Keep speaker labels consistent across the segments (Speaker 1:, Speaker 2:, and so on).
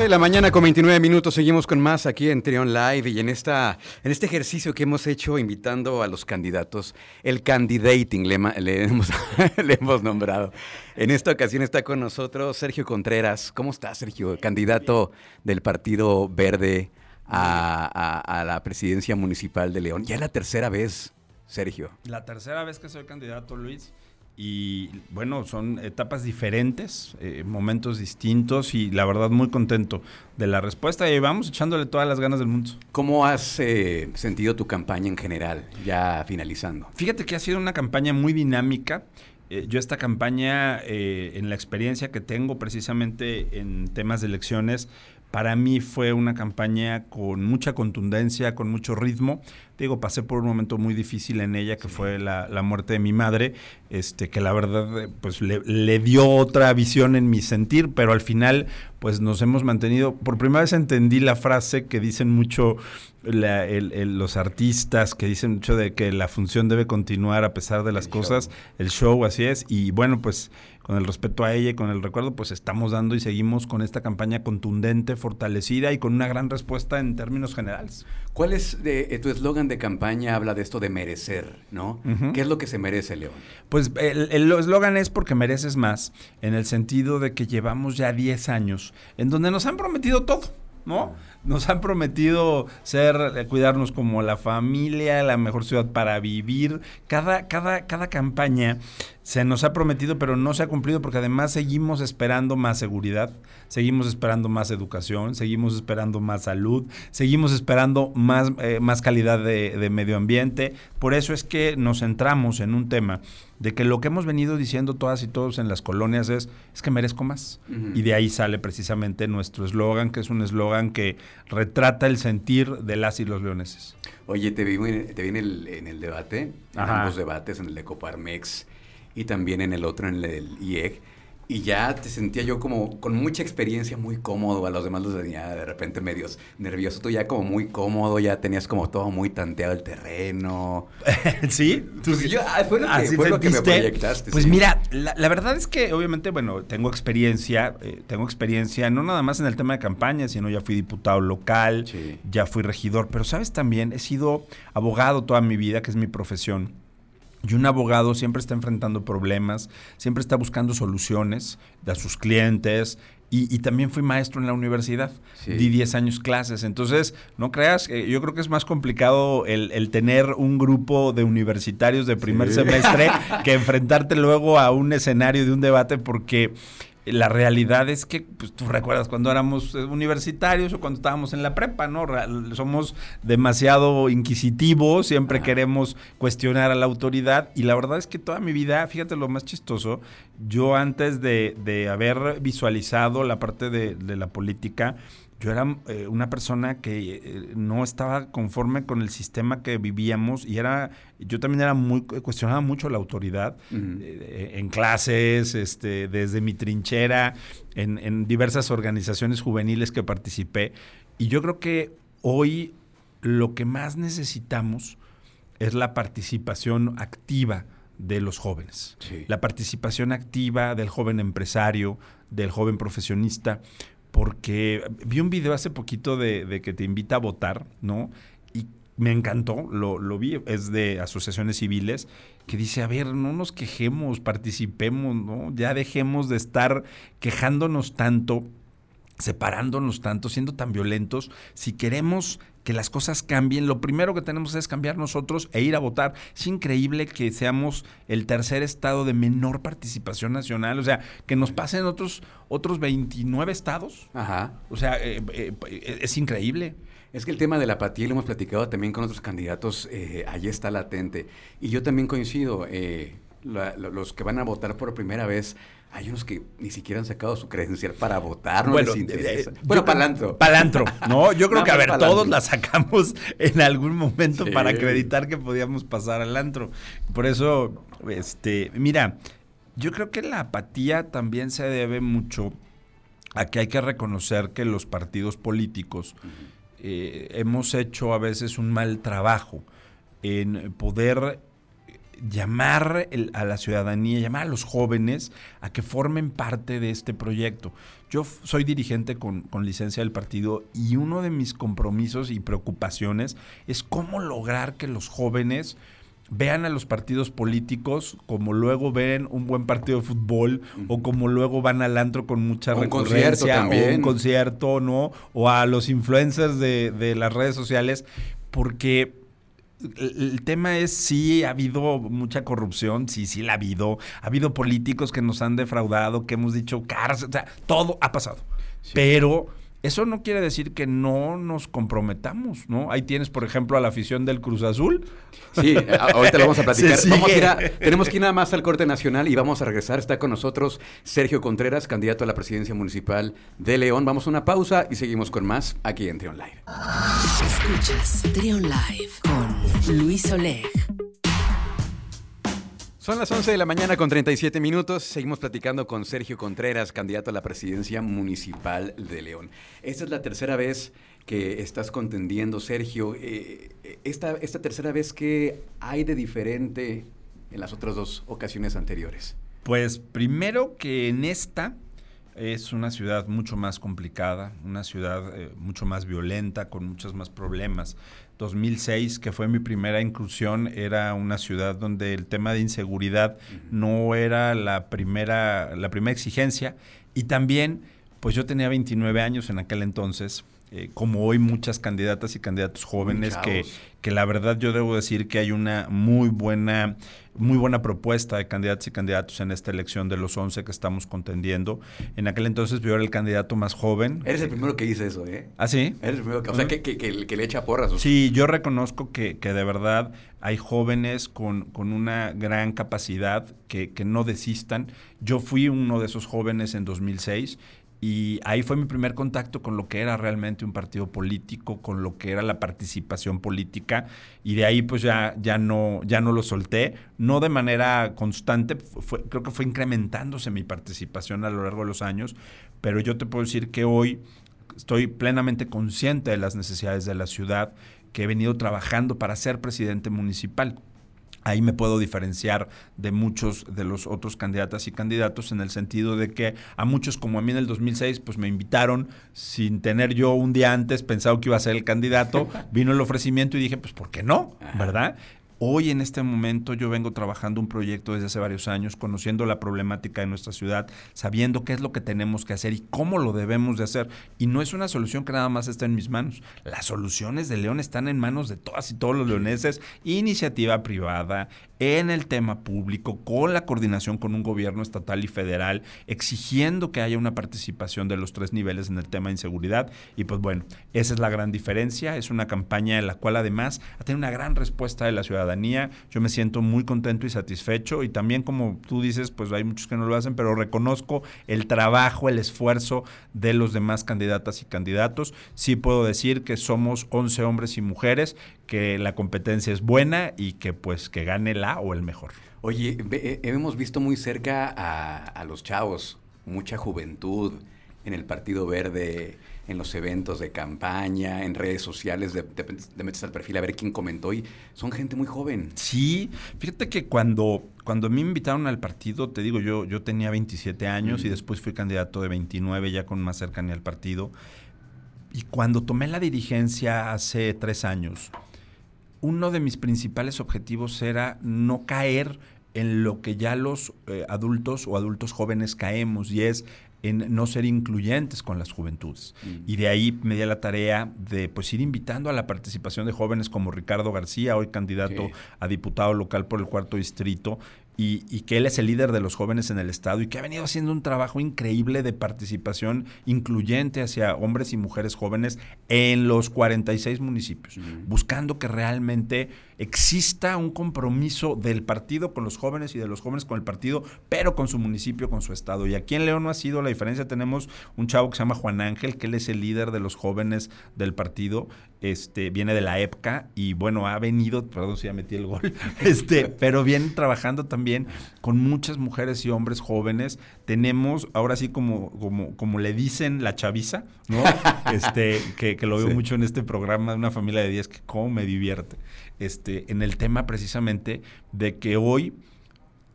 Speaker 1: de la mañana con 29 minutos seguimos con más aquí en Trion Live y en esta en este ejercicio que hemos hecho invitando a los candidatos, el candidating le, le, hemos, le hemos nombrado. En esta ocasión está con nosotros Sergio Contreras. ¿Cómo estás, Sergio? Candidato del Partido Verde a, a, a la presidencia municipal de León. Ya es la tercera vez, Sergio.
Speaker 2: La tercera vez que soy candidato, Luis. Y bueno, son etapas diferentes, eh, momentos distintos y la verdad muy contento de la respuesta y vamos echándole todas las ganas del mundo.
Speaker 1: ¿Cómo has eh, sentido tu campaña en general, ya finalizando?
Speaker 2: Fíjate que ha sido una campaña muy dinámica. Eh, yo esta campaña, en la experiencia que tengo precisamente en temas de elecciones, para mí fue una campaña con mucha contundencia, con mucho ritmo. Digo, pasé por un momento muy difícil en ella, que fue la, la, muerte de mi madre, este, que la verdad pues le, le, dio otra visión en mi sentir, pero al final pues nos hemos mantenido. Por primera vez entendí la frase que dicen mucho la, el, el, los artistas, que dicen mucho de que la función debe continuar a pesar de las el cosas, show. el show, así es. Y bueno, pues con el respeto a ella y con el recuerdo, pues estamos dando y seguimos con esta campaña contundente, fortalecida y con una gran respuesta en términos generales.
Speaker 1: ¿Cuál es de, eh, tu eslogan de campaña? Habla de esto de merecer, ¿no? Uh -huh. ¿Qué es lo que se merece, León?
Speaker 2: Pues el eslogan es porque mereces más, en el sentido de que llevamos ya 10 años en donde nos han prometido todo. ¿no? Nos han prometido ser, eh, cuidarnos como la familia, la mejor ciudad para vivir. Cada, cada, cada campaña se nos ha prometido, pero no se ha cumplido porque además seguimos esperando más seguridad, seguimos esperando más educación, seguimos esperando más salud, seguimos esperando más, eh, más calidad de, de medio ambiente. Por eso es que nos centramos en un tema de que lo que hemos venido diciendo todas y todos en las colonias es, es que merezco más. Uh -huh. Y de ahí sale precisamente nuestro eslogan, que es un eslogan que retrata el sentir de las y los leoneses.
Speaker 1: Oye, te vi, te vi en, el, en el debate, en Ajá. ambos debates, en el de Coparmex y también en el otro, en el del IEG. Y ya te sentía yo como con mucha experiencia, muy cómodo. A los demás los tenía de repente medios nerviosos. Tú ya como muy cómodo, ya tenías como todo muy tanteado el terreno.
Speaker 2: ¿Sí?
Speaker 1: ¿Tú, sí? Yo, ah, fue lo, que, fue lo que me proyectaste.
Speaker 2: Pues sí. mira, la, la, verdad es que obviamente, bueno, tengo experiencia, eh, tengo experiencia no nada más en el tema de campaña, sino ya fui diputado local, sí. ya fui regidor. Pero sabes también, he sido abogado toda mi vida, que es mi profesión. Y un abogado siempre está enfrentando problemas, siempre está buscando soluciones a sus clientes. Y, y también fui maestro en la universidad. Sí. Di 10 años clases. Entonces, no creas, eh, yo creo que es más complicado el, el, tener un grupo de universitarios de primer sí. semestre que enfrentarte luego a un escenario de un debate porque la realidad es que, pues tú recuerdas cuando éramos eh, universitarios o cuando estábamos en la prepa, ¿no? Somos demasiado inquisitivos, siempre Ajá. queremos cuestionar a la autoridad y la verdad es que toda mi vida, fíjate lo más chistoso, yo antes de, de haber visualizado la parte de, de la política, yo era eh, una persona que eh, no estaba conforme con el sistema que vivíamos y era yo también era muy cuestionaba mucho la autoridad uh -huh. eh, en clases este desde mi trinchera en, en, diversas organizaciones juveniles que participé y yo creo que hoy lo que más necesitamos es la participación activa de los jóvenes sí. la participación activa del joven empresario del joven profesionista porque vi un video hace poquito de, que te invita a votar, ¿no? Y me encantó, lo, vi, es de asociaciones civiles, que dice, a ver, no nos quejemos, participemos, ¿no? Ya dejemos de estar quejándonos tanto, separándonos tanto, siendo tan violentos. Si queremos que las cosas cambien, lo primero que tenemos es cambiar nosotros e ir a votar. Es increíble que seamos el tercer estado de menor participación nacional, o sea, que nos pasen otros, otros 29 estados.
Speaker 1: Ajá.
Speaker 2: O sea, eh, eh, es increíble.
Speaker 1: Es que el tema de la apatía lo hemos platicado también con otros candidatos, eh, allí está latente. Y yo también coincido, eh, la, los que van a votar por primera vez, hay unos que ni siquiera han sacado su credencial para votar, no bueno, les interesa. Eh,
Speaker 2: bueno, palantro. Palantro, ¿no? Yo creo que, a ver, palantro. todos la sacamos en algún momento sí. para acreditar que podíamos pasar al antro. Por eso, este, mira, yo creo que la apatía también se debe mucho a que hay que reconocer que los partidos políticos uh -huh. eh, hemos hecho a veces un mal trabajo en poder llamar a la ciudadanía, llamar a los jóvenes a que formen parte de este proyecto. Yo soy dirigente con, con, licencia del partido y uno de mis compromisos y preocupaciones es cómo lograr que los jóvenes vean a los partidos políticos como luego ven un buen partido de fútbol o como luego van al antro con mucha
Speaker 1: un concierto también.
Speaker 2: o un concierto, ¿no? O a los influencers de, de las redes sociales, porque el tema es si ha habido mucha corrupción, sí, sí la ha habido. Ha habido políticos que nos han defraudado, que hemos dicho cárcel, o sea, todo ha pasado. Pero eso no quiere decir que no nos comprometamos, ¿no? Ahí tienes, por ejemplo, a la afición del Cruz Azul.
Speaker 1: Sí, ahorita lo vamos a platicar. tenemos que ir nada más al corte nacional y vamos a regresar. Está con nosotros Sergio Contreras, candidato a la presidencia municipal de León. Vamos a una pausa y seguimos con más aquí en Trion Live.
Speaker 3: Escuchas Trion Live con Luis Oleg.
Speaker 1: Son las 11 de la mañana con 37 minutos. Seguimos platicando con Sergio Contreras, candidato a la presidencia municipal de León. Esta es la tercera vez que estás contendiendo, Sergio. Eh, esta, esta tercera vez, ¿qué hay de diferente en las otras dos ocasiones anteriores?
Speaker 2: Pues primero que en esta es una ciudad mucho más complicada, una ciudad eh, mucho más violenta, con muchos más problemas. 2006, que fue mi primera inclusión, era una ciudad donde el tema de inseguridad no era la primera, la primera exigencia. Y también, pues yo tenía 29 años en aquel entonces, eh, como hoy muchas candidatas y candidatos jóvenes que, que la verdad yo debo decir que hay una muy buena muy buena propuesta de candidatos y candidatos en esta elección de los 11 que estamos contendiendo. En aquel entonces yo era el candidato más joven.
Speaker 1: Eres el primero que dice eso, ¿eh?
Speaker 2: ¿Ah, sí?
Speaker 1: Eres el primero que, o sea, que, que, que, le echa porras.
Speaker 2: Sí, yo reconozco que, de verdad hay jóvenes con, con una gran capacidad que, que no desistan. Yo fui uno de esos jóvenes en 2006 y ahí fue mi primer contacto con lo que era realmente un partido político, con lo que era la participación política. Y de ahí pues ya, ya, no, ya no lo solté, no de manera constante, fue, creo que fue incrementándose mi participación a lo largo de los años, pero yo te puedo decir que hoy estoy plenamente consciente de las necesidades de la ciudad, que he venido trabajando para ser presidente municipal. Ahí me puedo diferenciar de muchos de los otros candidatas y candidatos en el sentido de que a muchos como a mí en el 2006 pues me invitaron sin tener yo un día antes pensado que iba a ser el candidato, vino el ofrecimiento y dije pues ¿por qué no? ¿Verdad? Hoy en este momento yo vengo trabajando un proyecto desde hace varios años, conociendo la problemática de nuestra ciudad, sabiendo qué es lo que tenemos que hacer y cómo lo debemos de hacer. Y no es una solución que nada más está en mis manos. Las soluciones de León están en manos de todas y todos los leoneses, iniciativa privada, en el tema público, con la coordinación con un gobierno estatal y federal, exigiendo que haya una participación de los tres niveles en el tema de inseguridad. Y pues bueno, esa es la gran diferencia. Es una campaña en la cual además ha tenido una gran respuesta de la ciudadanía. Yo me siento muy contento y satisfecho. Y también, como tú dices, pues hay muchos que no lo hacen, pero reconozco el trabajo, el esfuerzo de los demás candidatas y candidatos. Sí puedo decir que somos 11 hombres y mujeres que la competencia es buena y que pues que gane la o el mejor.
Speaker 1: Oye, eh, hemos visto muy cerca a, los chavos, mucha juventud en el Partido Verde, en los eventos de campaña, en redes sociales, de, metes al perfil a ver quién comentó y son gente muy joven.
Speaker 2: Sí, fíjate que cuando, cuando me invitaron al partido, te digo, yo, yo tenía 27 años y después fui candidato de 29 ya con más cercanía al partido. Y cuando tomé la dirigencia hace tres años, uno de mis principales objetivos era no caer en lo que ya los eh, adultos o adultos jóvenes caemos y es en no ser incluyentes con las juventudes. Mm. Y de ahí me di la tarea de pues ir invitando a la participación de jóvenes como Ricardo García, hoy candidato a diputado local por el cuarto distrito, y, que él es el líder de los jóvenes en el Estado y que ha venido haciendo un trabajo increíble de participación incluyente hacia hombres y mujeres jóvenes en los 46 municipios, buscando que realmente exista un compromiso del partido con los jóvenes y de los jóvenes con el partido, pero con su municipio, con su estado. Y aquí en León no ha sido la diferencia. Tenemos un chavo que se llama Juan Ángel, que él es el líder de los jóvenes del partido, este, viene de la EPCA y bueno, ha venido, perdón si ya metí el gol, este, pero viene trabajando también también con muchas mujeres y hombres jóvenes. Tenemos, ahora sí, como, como, como le dicen la chaviza, ¿no? este, que, lo veo mucho en este programa de una familia de 10, que cómo me divierte. Este, en el tema precisamente de que hoy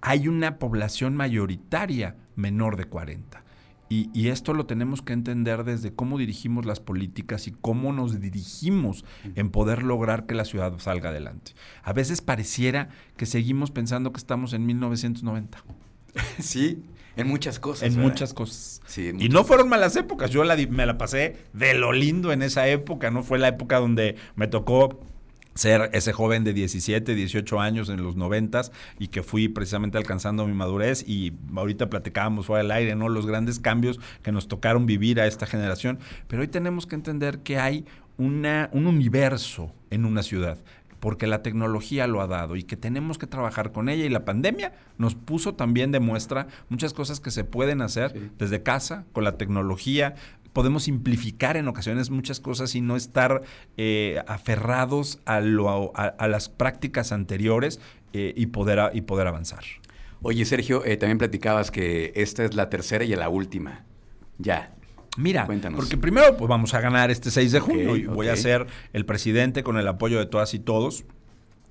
Speaker 2: hay una población mayoritaria menor de 40. Y, esto lo tenemos que entender desde cómo dirigimos las políticas y cómo nos dirigimos en poder lograr que la ciudad salga adelante. A veces pareciera que seguimos pensando que estamos en 1990.
Speaker 1: Sí, en muchas cosas.
Speaker 2: En muchas cosas. y no fueron malas épocas. Yo me la pasé de lo lindo en esa época. No fue la época donde me tocó ser ese joven de 17, 18 años en los 90 y que fui precisamente alcanzando mi madurez y ahorita platicábamos fuera del aire, ¿no? Los grandes cambios que nos tocaron vivir a esta generación, pero hoy tenemos que entender que hay una, un universo en una ciudad porque la tecnología lo ha dado y que tenemos que trabajar con ella. Y la pandemia nos puso también de muestra muchas cosas que se pueden hacer desde casa con la tecnología, podemos simplificar en ocasiones muchas cosas y no estar eh, aferrados a, las prácticas anteriores eh, y, poder, y poder avanzar.
Speaker 1: Oye, Sergio, eh, también platicabas que esta es la tercera y la última. Ya.
Speaker 2: Mira, Cuéntanos. porque primero pues vamos a ganar este 6 de junio y voy a ser el presidente con el apoyo de todas y todos.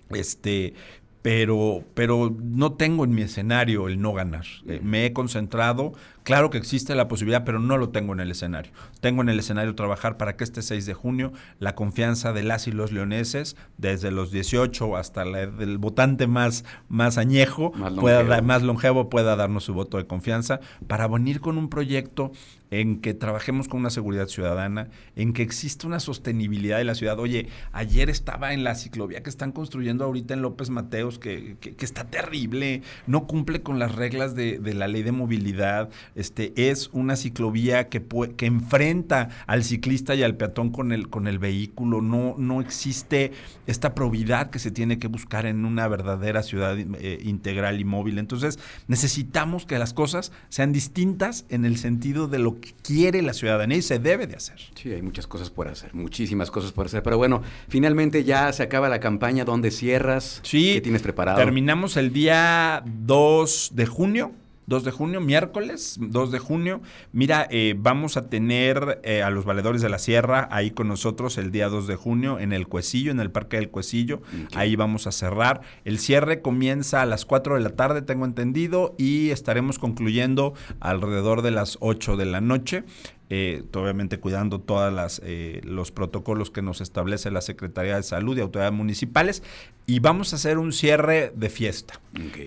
Speaker 2: Este, pero, pero no tengo en mi escenario el no ganar. me he concentrado Claro que existe la posibilidad, pero no lo tengo en el escenario. Tengo en el escenario trabajar para que este 6 de junio la confianza de las y los leoneses, desde los 18 hasta el votante más, más añejo, más pueda más longevo, pueda darnos su voto de confianza para venir con un proyecto en que trabajemos con una seguridad ciudadana, en que exista una sostenibilidad de la ciudad. Oye, ayer estaba en la ciclovía que están construyendo ahorita en López Mateos, que, está terrible, no cumple con las reglas de, de la ley de movilidad, este, es una ciclovía que, que enfrenta al ciclista y al peatón con el, con el vehículo. No, no existe esta probidad que se tiene que buscar en una verdadera ciudad eh, integral y móvil. Entonces, necesitamos que las cosas sean distintas en el sentido de lo que quiere la ciudadanía y se debe de hacer.
Speaker 1: Sí, hay muchas cosas por hacer, muchísimas cosas por hacer. Pero bueno, finalmente ya se acaba la campaña. ¿Dónde cierras?
Speaker 2: Sí.
Speaker 1: ¿Qué tienes preparado?
Speaker 2: Terminamos el día 2 de junio 2 de junio, miércoles 2 de junio. Mira, eh, vamos a tener eh, a los valedores de la sierra ahí con nosotros el día 2 de junio en el Cuecillo, en el Parque del Cuecillo. Ahí vamos a cerrar. El cierre comienza a las 4 de la tarde, tengo entendido, y estaremos concluyendo alrededor de las 8 de la noche. Eh, obviamente cuidando todos eh, los protocolos que nos establece la Secretaría de Salud y autoridades municipales. Y vamos a hacer un cierre de fiesta.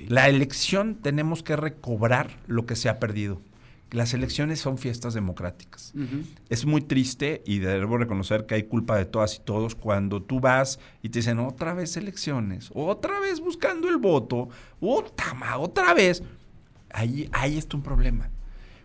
Speaker 2: La elección tenemos que recobrar lo que se ha perdido. Las elecciones son fiestas democráticas. Es muy triste y debo reconocer que hay culpa de todas y todos cuando tú vas y te dicen otra vez elecciones, otra vez buscando el voto, otra, otra vez. Ahí, ahí está un problema.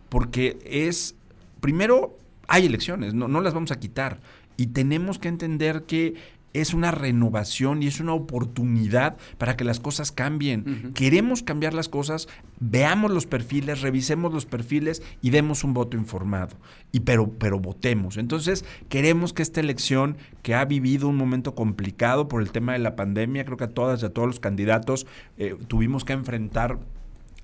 Speaker 2: Porque es primero hay elecciones, no, no las vamos a quitar. Y tenemos que entender que es una renovación y es una oportunidad para que las cosas cambien. Queremos cambiar las cosas, veamos los perfiles, revisemos los perfiles y demos un voto informado. Y pero, pero votemos. Entonces, queremos que esta elección, que ha vivido un momento complicado por el tema de la pandemia, creo que a todas y a todos los candidatos eh, tuvimos que enfrentar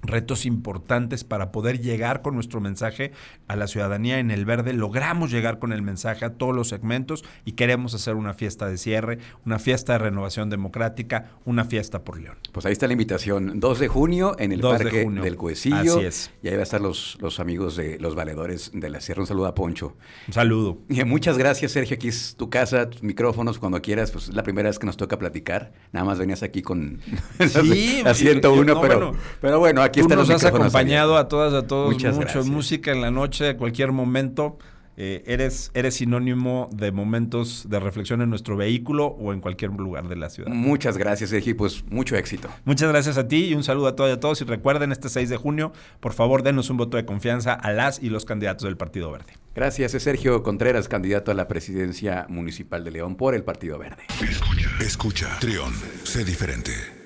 Speaker 2: retos importantes para poder llegar con nuestro mensaje a la ciudadanía en el verde. Logramos llegar con el mensaje a todos los segmentos y queremos hacer una fiesta de cierre, una fiesta de renovación democrática, una fiesta por León.
Speaker 1: Pues ahí está la invitación, 2 de junio en el Parque del Cuecillo. Así es. Y ahí va a estar los, los amigos de los valedores de la Sierra. Un saludo a Poncho.
Speaker 2: Un saludo.
Speaker 1: Y muchas gracias, Sergio. Aquí es tu casa, tus micrófonos, cuando quieras. Pues es la primera vez que nos toca platicar. Nada más venías aquí con
Speaker 2: sí,
Speaker 1: a 101, pero, pero bueno, aquí
Speaker 2: Tú nos has acompañado a todas, a todos, Muchas mucho música en la noche, a cualquier momento. Eh, eres, eres sinónimo de momentos de reflexión en nuestro vehículo o en cualquier lugar de la ciudad.
Speaker 1: Muchas gracias, Sergio. Pues mucho éxito.
Speaker 2: Muchas gracias a ti y un saludo a todas y a todos. Y recuerden, este 6 de junio, por favor, denos un voto de confianza a las y los candidatos del Partido Verde.
Speaker 1: Gracias, es Sergio Contreras, candidato a la presidencia municipal de León por el Partido Verde.
Speaker 4: Escucha, escucha, Trión, sé diferente.